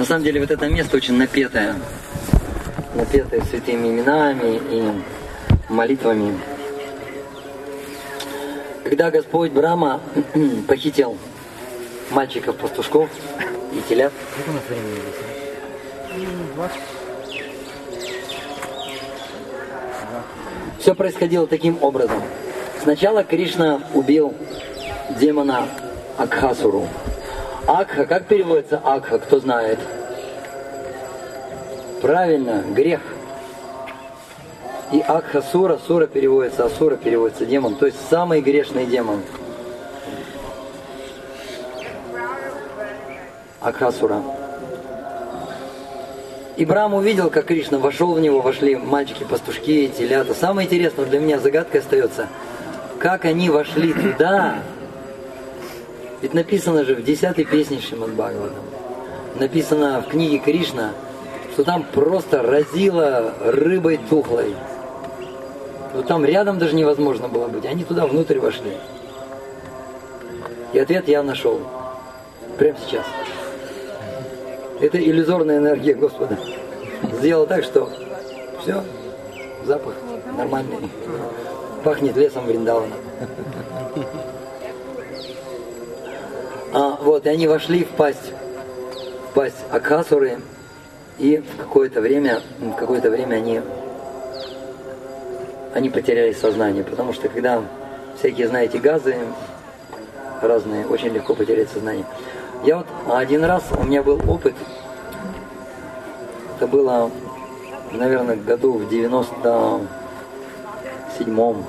На самом деле вот это место очень напетое. Напетое святыми именами и молитвами. Когда Господь Брама похитил мальчиков-пастушков и телят. Сколько у нас времени здесь? Все происходило таким образом. Сначала Кришна убил демона Акхасуру. Акха, как переводится Акха, кто знает? Правильно, грех. И Акхасура, Сура переводится, Асура переводится демон, то есть самый грешный демон. Акхасура. И Брам увидел, как Кришна вошел в него, вошли мальчики-пастушки, телята. Самое интересное для меня загадкой остается, как они вошли туда. Ведь написано же в десятой песне Шримад Бхагаватам, написано в книге Кришна, что там просто разило рыбой тухлой. Вот там рядом даже невозможно было быть. Они туда внутрь вошли. И ответ я нашел. Прямо сейчас. Это иллюзорная энергия Господа. Сделал так, что все, запах нормальный. Пахнет лесом Вриндавана. Вот, и они вошли в пасть, в пасть Акасуры, и в какое-то время, в какое-то время они, они потеряли сознание, потому что когда всякие, знаете, газы разные, очень легко потерять сознание. Я вот один раз, у меня был опыт, это было, наверное, году в 97-м.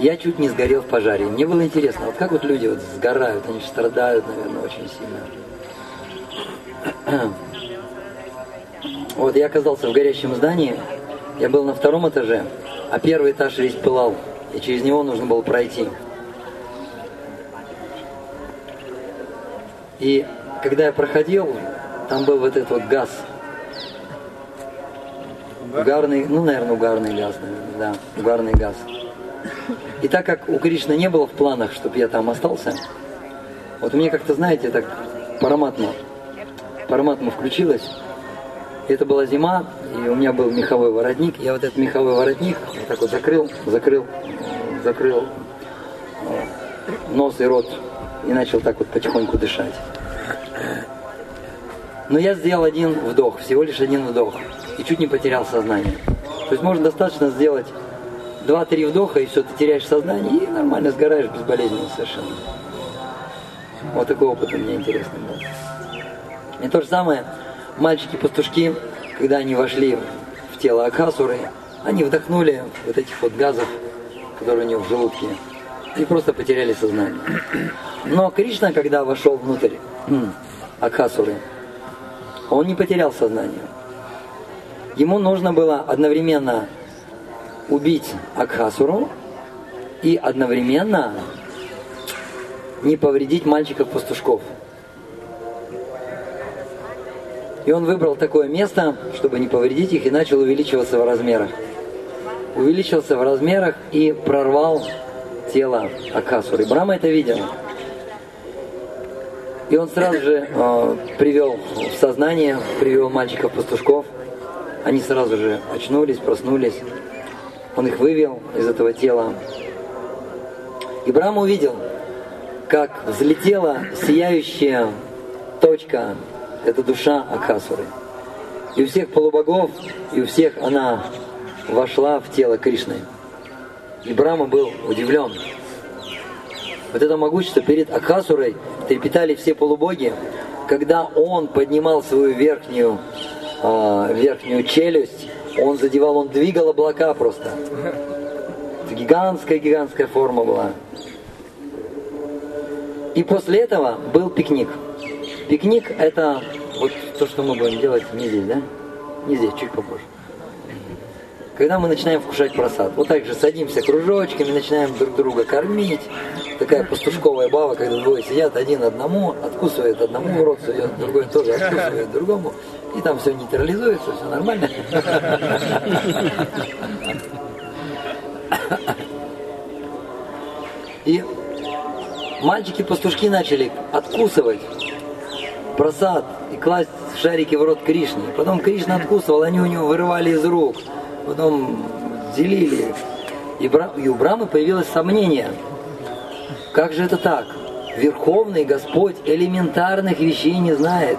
Я чуть не сгорел в пожаре. Мне было интересно, вот как вот люди вот сгорают, они же страдают, наверное, очень сильно. Вот я оказался в горящем здании, я был на втором этаже, а первый этаж весь пылал, и через него нужно было пройти. И когда я проходил, там был вот этот вот газ. Угарный, ну, наверное, угарный газ, наверное, да, угарный газ. И так как у Кришны не было в планах, чтобы я там остался, вот мне как-то, знаете, так параматно, параматно включилось. И это была зима, и у меня был меховой воротник. Я вот этот меховой воротник вот так вот закрыл, закрыл, закрыл нос и рот и начал так вот потихоньку дышать. Но я сделал один вдох, всего лишь один вдох, и чуть не потерял сознание. То есть можно достаточно сделать два-три вдоха, и все, ты теряешь сознание, и нормально сгораешь безболезненно совершенно. Вот такой опыт у меня интересный был. И то же самое, мальчики-пастушки, когда они вошли в тело Акасуры, они вдохнули вот этих вот газов, которые у них в желудке, и просто потеряли сознание. Но Кришна, когда вошел внутрь Акасуры, он не потерял сознание. Ему нужно было одновременно убить Акхасуру и одновременно не повредить мальчиков-пастушков. И он выбрал такое место, чтобы не повредить их, и начал увеличиваться в размерах. Увеличился в размерах и прорвал тело Акасуры. Брама это видел. И он сразу же э, привел в сознание, привел мальчиков-пастушков. Они сразу же очнулись, проснулись. Он их вывел из этого тела. И Брама увидел, как взлетела сияющая точка, это душа Акасуры. И у всех полубогов, и у всех она вошла в тело Кришны. И Брама был удивлен. Вот это могущество перед Акасурой трепетали все полубоги, когда он поднимал свою верхнюю, э, верхнюю челюсть, он задевал, он двигал облака просто. Гигантская-гигантская форма была. И после этого был пикник. Пикник это вот то, что мы будем делать не здесь, да? Не здесь, чуть попозже. Когда мы начинаем вкушать просад. Вот так же садимся кружочками, начинаем друг друга кормить, такая пастушковая баба, когда двое сидят, один одному, откусывает одному в рот сует, другой тоже откусывает другому, и там все нейтрализуется, все нормально. И мальчики-пастушки начали откусывать просад и класть шарики в рот Кришне. Потом Кришна откусывал, они у него вырывали из рук, потом делили. И, и у Брамы появилось сомнение. Как же это так? Верховный Господь элементарных вещей не знает.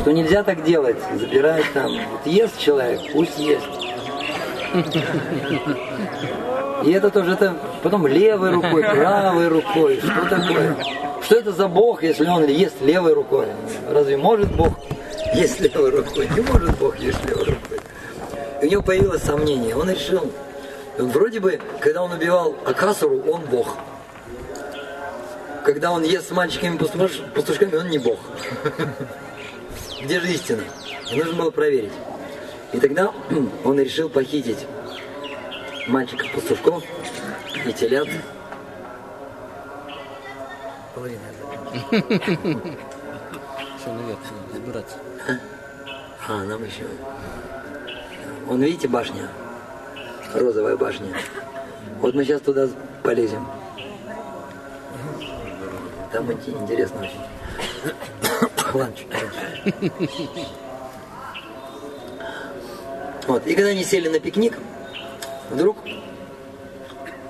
Что нельзя так делать, забирать там. Вот ест человек, пусть ест. И это тоже, это потом левой рукой, правой рукой. Что такое? Что это за Бог, если он ест левой рукой? Разве может Бог есть левой рукой? Не может Бог есть левой рукой. И у него появилось сомнение. Он решил, вроде бы, когда он убивал Акасуру, он Бог. Когда он ест с мальчиками пастушками, он не Бог. Где же истина? И нужно было проверить. И тогда он решил похитить мальчиков пастушков и телят. Половина. Все наверх, избираться. А, нам еще. Вон, видите, башня? Розовая башня. Вот мы сейчас туда полезем. Там интересно очень. Раньше. Вот. И когда они сели на пикник, вдруг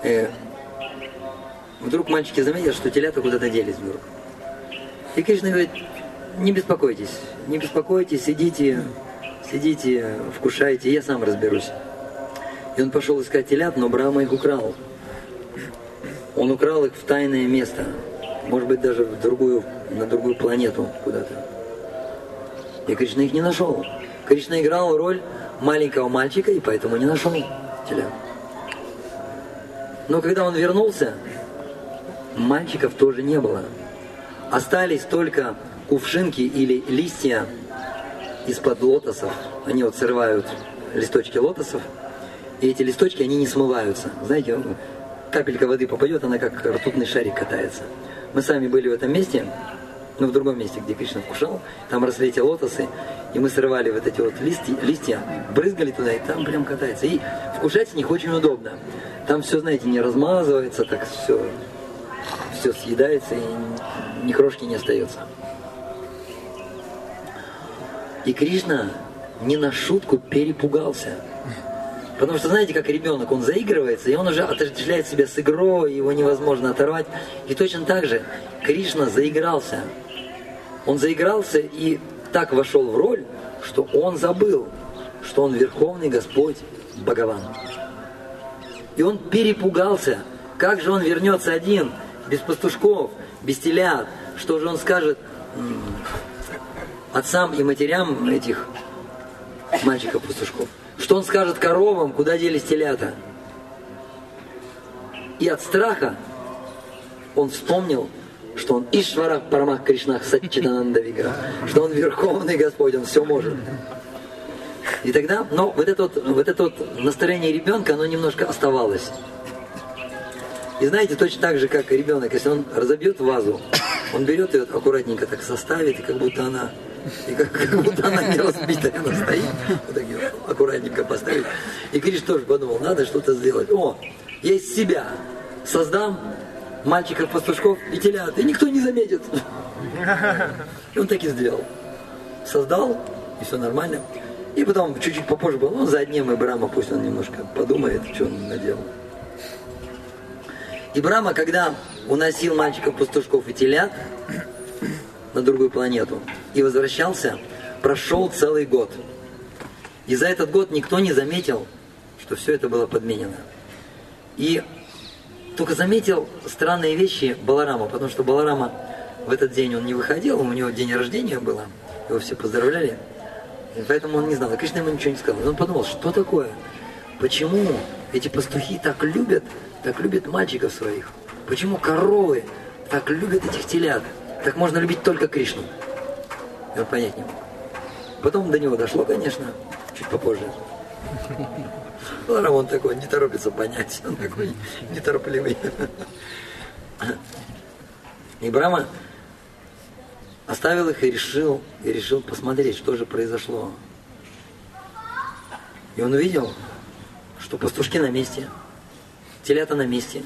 э, вдруг мальчики заметили, что телята куда-то делись вдруг. И Кришна говорит, не беспокойтесь, не беспокойтесь, сидите, сидите, вкушайте, я сам разберусь. И он пошел искать телят, но Брама их украл. Он украл их в тайное место, может быть, даже в другую, на другую планету куда-то. И Кришна их не нашел. Кришна играл роль маленького мальчика и поэтому не нашел телят. Но когда он вернулся, мальчиков тоже не было. Остались только кувшинки или листья из-под лотосов. Они вот срывают листочки лотосов, и эти листочки, они не смываются. Знаете, капелька воды попадет, она как ртутный шарик катается. Мы сами были в этом месте, ну, в другом месте, где Кришна вкушал, там росли эти лотосы, и мы срывали вот эти вот листья, листья, брызгали туда, и там прям катается. И вкушать с них очень удобно. Там все, знаете, не размазывается, так все, все съедается, и ни крошки не остается. И Кришна не на шутку перепугался. Потому что, знаете, как ребенок, он заигрывается, и он уже отождествляет себя с игрой, его невозможно оторвать. И точно так же Кришна заигрался. Он заигрался и так вошел в роль, что он забыл, что он Верховный Господь Богован. И он перепугался, как же он вернется один, без пастушков, без телят, что же он скажет отцам и матерям этих мальчиков-пастушков. Что он скажет коровам, куда делись телята. И от страха он вспомнил, что он Ишвара Парамах Кришнах Сачидананда Вигра, что он Верховный Господь, он все может. И тогда, но вот это вот, вот это вот настроение ребенка, оно немножко оставалось. И знаете, точно так же, как ребенок, если он разобьет вазу, он берет ее аккуратненько так составит, и как будто она, и как, как будто она не разбитая, она стоит, вот так ее аккуратненько поставить. И Криш тоже подумал, надо что-то сделать. О, я из себя создам мальчиков, пастушков и телят, и никто не заметит. И он так и сделал. Создал, и все нормально. И потом чуть-чуть попозже был, ну, за одним и Брама, пусть он немножко подумает, что он наделал. И Брама, когда уносил мальчиков-пастушков и телят на другую планету и возвращался, прошел целый год. И за этот год никто не заметил, что все это было подменено. И только заметил странные вещи Баларама, потому что Баларама в этот день он не выходил, у него день рождения было, его все поздравляли. И поэтому он не знал. И Кришна ему ничего не сказал. И он подумал, что такое? Почему эти пастухи так любят, так любят мальчиков своих? Почему коровы так любят этих телят? Так можно любить только Кришну. И он понять не мог. Потом до него дошло, конечно, чуть попозже. Ладно, он такой не торопится понять, он такой неторопливый. И Брама оставил их и решил, и решил посмотреть, что же произошло. И он увидел, что пастушки на месте, телята на месте.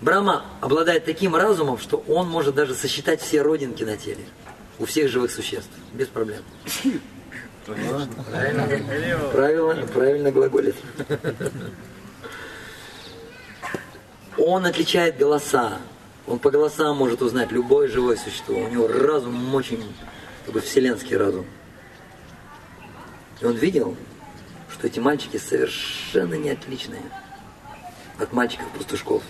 Брахма обладает таким разумом, что он может даже сосчитать все родинки на теле у всех живых существ, без проблем. Правильно, правильно глаголит. Он отличает голоса. Он по голосам может узнать любое живое существо. У него разум очень такой вселенский разум. И он видел, что эти мальчики совершенно не отличные от мальчиков-пастушков.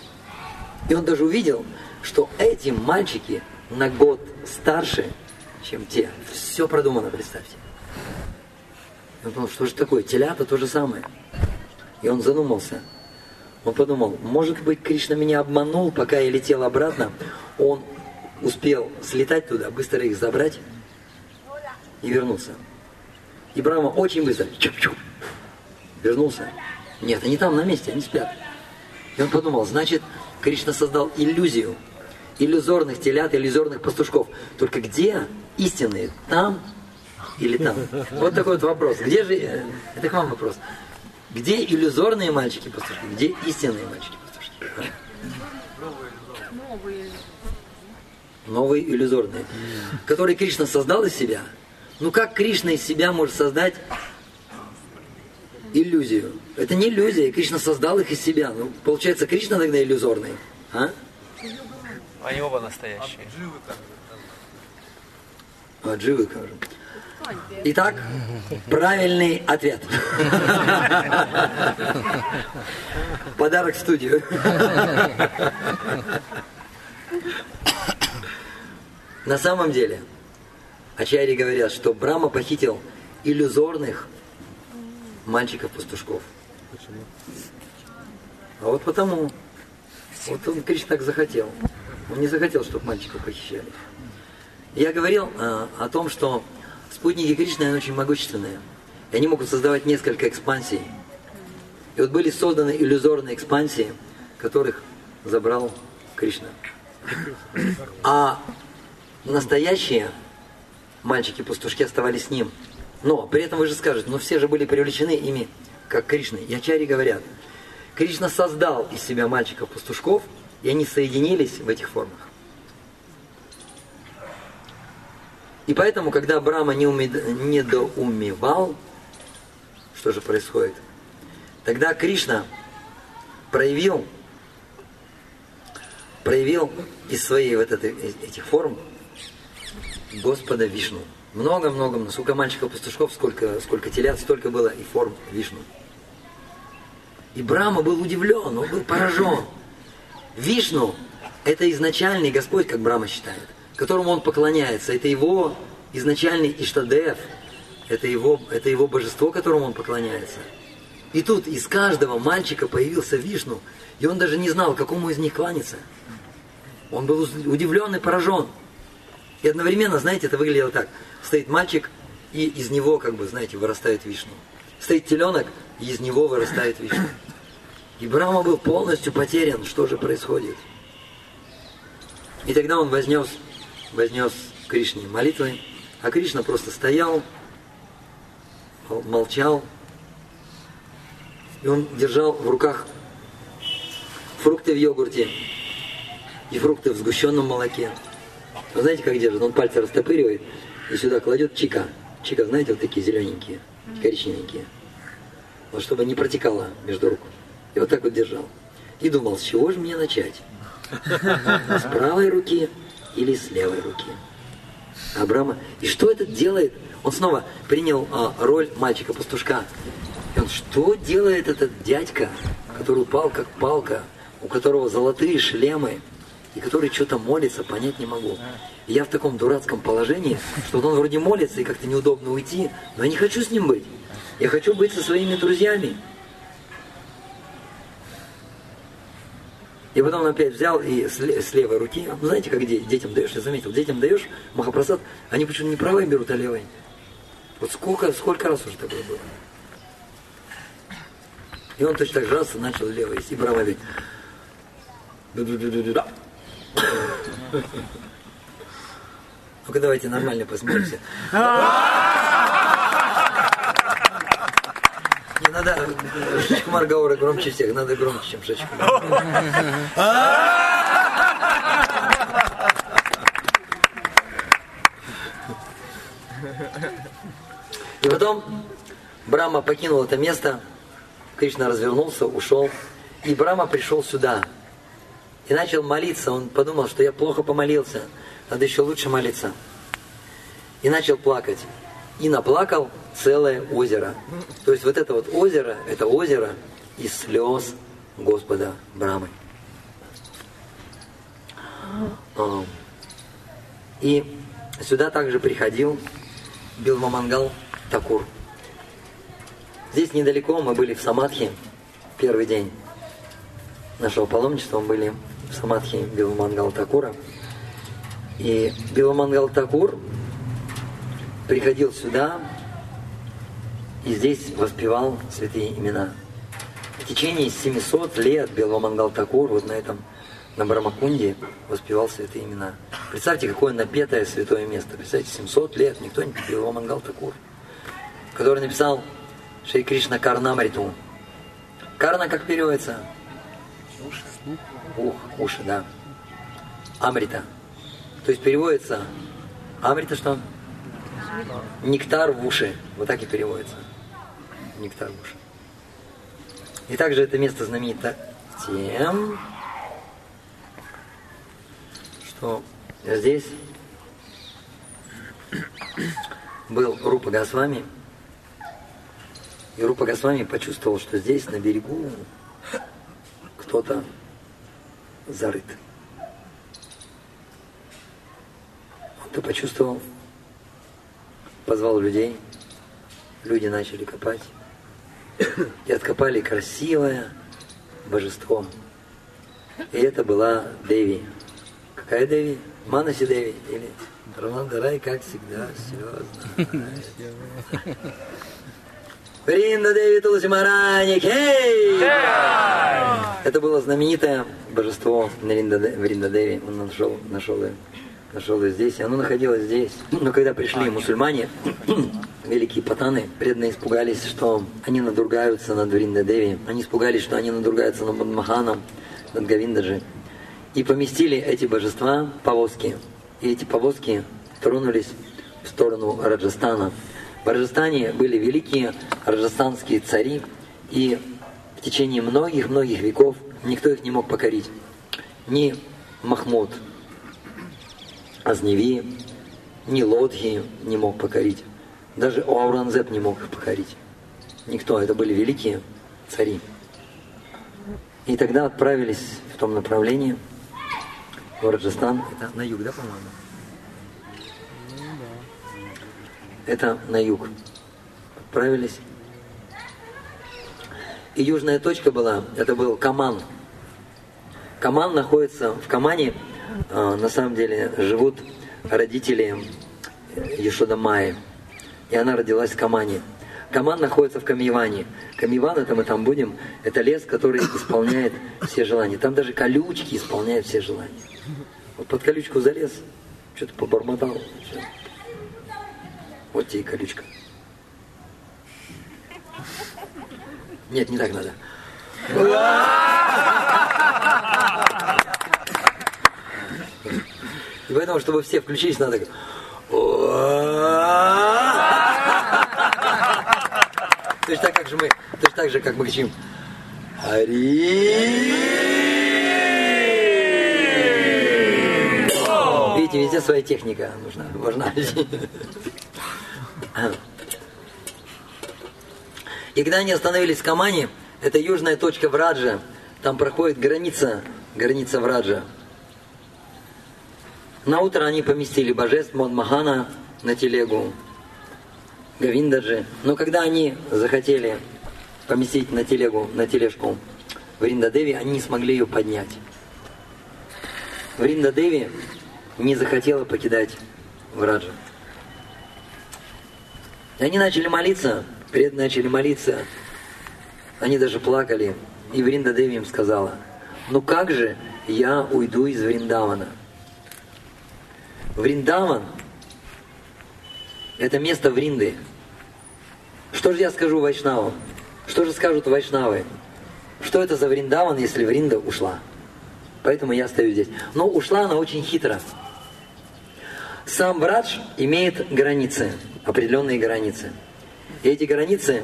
И он даже увидел, что эти мальчики на год старше, чем те. Все продумано, представьте. И он что же такое? Телята то же самое. И он задумался. Он подумал, может быть, Кришна меня обманул, пока я летел обратно. Он успел слетать туда, быстро их забрать и вернуться. И Брахма очень быстро чуп-чуп, вернулся. Нет, они там на месте, они спят. И он подумал, значит, Кришна создал иллюзию, иллюзорных телят, иллюзорных пастушков. Только где истинные? Там или там? Вот такой вот вопрос. Где же... э, Это к вам вопрос. Где иллюзорные мальчики-пастушки? Где истинные мальчики-пастушки? Новые иллюзорные. Которые Кришна создал из себя. Ну как Кришна из себя может создать иллюзию? Это не иллюзия, Кришна создал их из себя. Ну, получается, Кришна тогда иллюзорный. А? Они оба настоящие. А дживы как же. Итак, правильный ответ. Подарок в студию. На самом деле, Ачари говорят, что Брама похитил иллюзорных мальчиков-пастушков. А вот потому, вот он, Кришна так захотел. Он не захотел, чтобы мальчиков похищали. Я говорил э, о том, что спутники Кришны они очень могущественные. И они могут создавать несколько экспансий. И вот были созданы иллюзорные экспансии, которых забрал Кришна. А настоящие мальчики-пастушки оставались с ним. Но при этом вы же скажете, но все же были привлечены ими, как Кришны. И ачари говорят, Кришна создал из себя мальчиков-пастушков, и они соединились в этих формах. И поэтому, когда Брама не уме- недоумевал, что же происходит, тогда Кришна проявил, проявил из своей вот этой, э- этих форм Господа Вишну. Много-много, сколько мальчиков-пастушков, сколько, сколько телят, столько было и форм Вишну. И Брама был удивлен, он был поражен. Вишну – это изначальный Господь, как Брама считает, которому он поклоняется. Это его изначальный Иштадев, это его, это его божество, которому он поклоняется. И тут из каждого мальчика появился Вишну, и он даже не знал, какому из них кланяться. Он был удивлен и поражен. И одновременно, знаете, это выглядело так. Стоит мальчик, и из него, как бы, знаете, вырастает вишну. Стоит теленок, и из него вырастает вишну. И Брама был полностью потерян, что же происходит. И тогда он вознес, вознес Кришне молитвы, а Кришна просто стоял, мол- молчал, и он держал в руках фрукты в йогурте и фрукты в сгущенном молоке. Вы знаете, как держит? Он пальцы растопыривает и сюда кладет чика. Чика, знаете, вот такие зелененькие, коричневенькие. Вот чтобы не протекало между рук. И вот так вот держал. И думал, с чего же мне начать? С правой руки или с левой руки? Абрама. И что это делает? Он снова принял а, роль мальчика-пастушка. И он, что делает этот дядька, который упал как палка, у которого золотые шлемы, и который что-то молится, понять не могу. И я в таком дурацком положении, что он вроде молится, и как-то неудобно уйти, но я не хочу с ним быть. Я хочу быть со своими друзьями. И потом он опять взял и с, ле- с левой руки, ну знаете, как де- детям даешь, я заметил, детям даешь махапрасад, они почему-то не правой берут, а левой. Вот сколько, сколько раз уже такое было. И он точно так же раз начал левой. И говорит, «Ду-ду-ду-ду-ду-да». Ну-ка давайте нормально посмотримся. надо... Шишкмар Гаура громче всех, надо громче, чем Шишкмар. А? И потом Брама покинул это место, Кришна развернулся, ушел, и Брама пришел сюда. И начал молиться. Он подумал, что я плохо помолился, надо еще лучше молиться. И начал плакать. И наплакал, целое озеро. То есть вот это вот озеро, это озеро из слез Господа Брамы. А, и сюда также приходил Билмамангал Такур. Здесь недалеко мы были в Самадхи первый день нашего паломничества. Мы были в Самадхи Билмангал Такура. И Билмангал Такур приходил сюда и здесь воспевал святые имена. В течение 700 лет Билвамангал Такур вот на этом, на Брамакунде воспевал святые имена. Представьте, какое напетое святое место. Представьте, 700 лет никто не Билвамангал Такур, который написал Шри Кришна Карнамриту. Карна как переводится? Уши. Ух, уши, да. Амрита. То есть переводится Амрита что? Нектар в уши. Вот так и переводится. Нектар в уши. И также это место знаменито тем, что здесь был Рупа Госвами, и Рупа Госвами почувствовал, что здесь, на берегу, кто-то зарыт. Он-то почувствовал, позвал людей, люди начали копать, и откопали красивое божество. И это была Деви. Какая Деви? Манаси Деви или Рамандарай, как всегда, серьезно. Вринда Деви Тулси Марани, хей! Это было знаменитое божество Вринда Деви. Он нашел, нашел нашел ее здесь, и оно находилось здесь. Но когда пришли мусульмане, великие патаны, преданные испугались, что они надругаются над Вриндадеви. Они испугались, что они надругаются над Маханом, над Гавиндаджи. И поместили эти божества в повозки. И эти повозки тронулись в сторону Раджастана. В Раджастане были великие раджастанские цари, и в течение многих-многих веков никто их не мог покорить. Ни Махмуд, Азневи, ни Лодхи не мог покорить. Даже Ауранзеп не мог их покорить. Никто, это были великие цари. И тогда отправились в том направлении, в Раджастан. Это на юг, да, по-моему? Это на юг. Отправились. И южная точка была, это был Каман. Каман находится в Камане, а, на самом деле живут родители Ешода Майи. И она родилась в Камане. Каман находится в Камиване. Камиван, это мы там будем, это лес, который исполняет все желания. Там даже колючки исполняют все желания. Вот под колючку залез, что-то побормотал. Все. Вот тебе и колючка. Нет, не так надо. И поэтому, чтобы все включились, надо... Точно так, как же мы, точно так же, как мы кричим Ари. Видите, везде своя техника нужна, важна. И когда они остановились в Камане, это южная точка Враджа, там проходит граница, граница Враджа. На утро они поместили божеств Мадмахана на телегу Гавиндаджи. Но когда они захотели поместить на телегу, на тележку Вриндадеви, они не смогли ее поднять. Вриндадеви не захотела покидать Враджа. И они начали молиться, преданные начали молиться. Они даже плакали. И Вриндадеви им сказала, ну как же я уйду из Вриндавана – Вриндаван – это место Вринды. Что же я скажу Вайшнаву? Что же скажут Вайшнавы? Что это за Вриндаван, если Вринда ушла? Поэтому я стою здесь. Но ушла она очень хитро. Сам врач имеет границы, определенные границы. И эти границы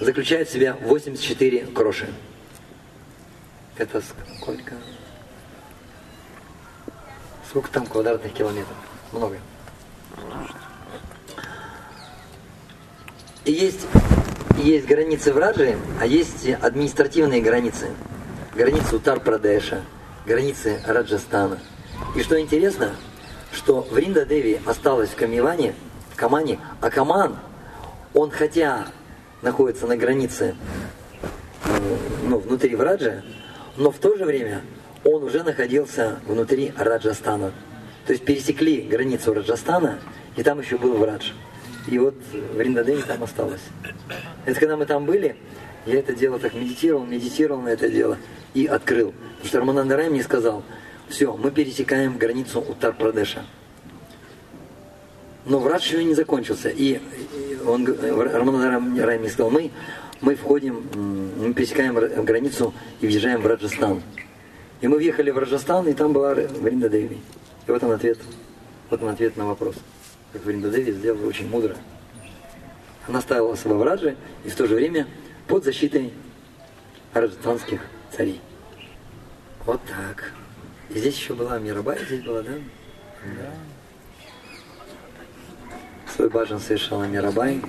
заключают в себя 84 кроши. Это сколько? Сколько там квадратных километров? Много. Есть, есть границы враджи, а есть административные границы. Границы Утар-Прадеша, границы Раджастана. И что интересно, что в Ринда-Деви осталось в Камиване, в Камане, а Каман, он хотя находится на границе, ну, внутри Враджа, но в то же время он уже находился внутри Раджастана. То есть пересекли границу Раджастана, и там еще был Врадж. И вот в Риндадене там осталось. Это когда мы там были, я это дело так медитировал, медитировал на это дело и открыл. Потому что Рамананда Рай мне сказал, все, мы пересекаем границу Уттар-Прадеша. Но врач еще не закончился. И он, Рамананда Рай мне сказал, мы, мы входим, мы пересекаем границу и въезжаем в Раджастан. И мы въехали в Раджастан, и там была Вринда Деви. И вот он ответ, вот он ответ на вопрос. Как Вринда Деви сделала очень мудро. Она ставила себя в Раджи и в то же время под защитой раджастанских царей. Вот так. И здесь еще была Мирабай, здесь была, да? Да. Свой баджан совершала Мирабай.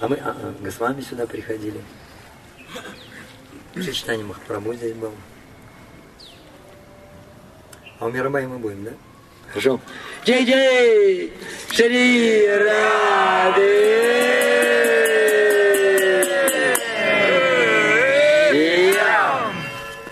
А мы а, а, Госвами сюда приходили. Сочетание Махапрабху здесь было. А у Мирабай мы будем, да? Хорошо. JJ City Radio.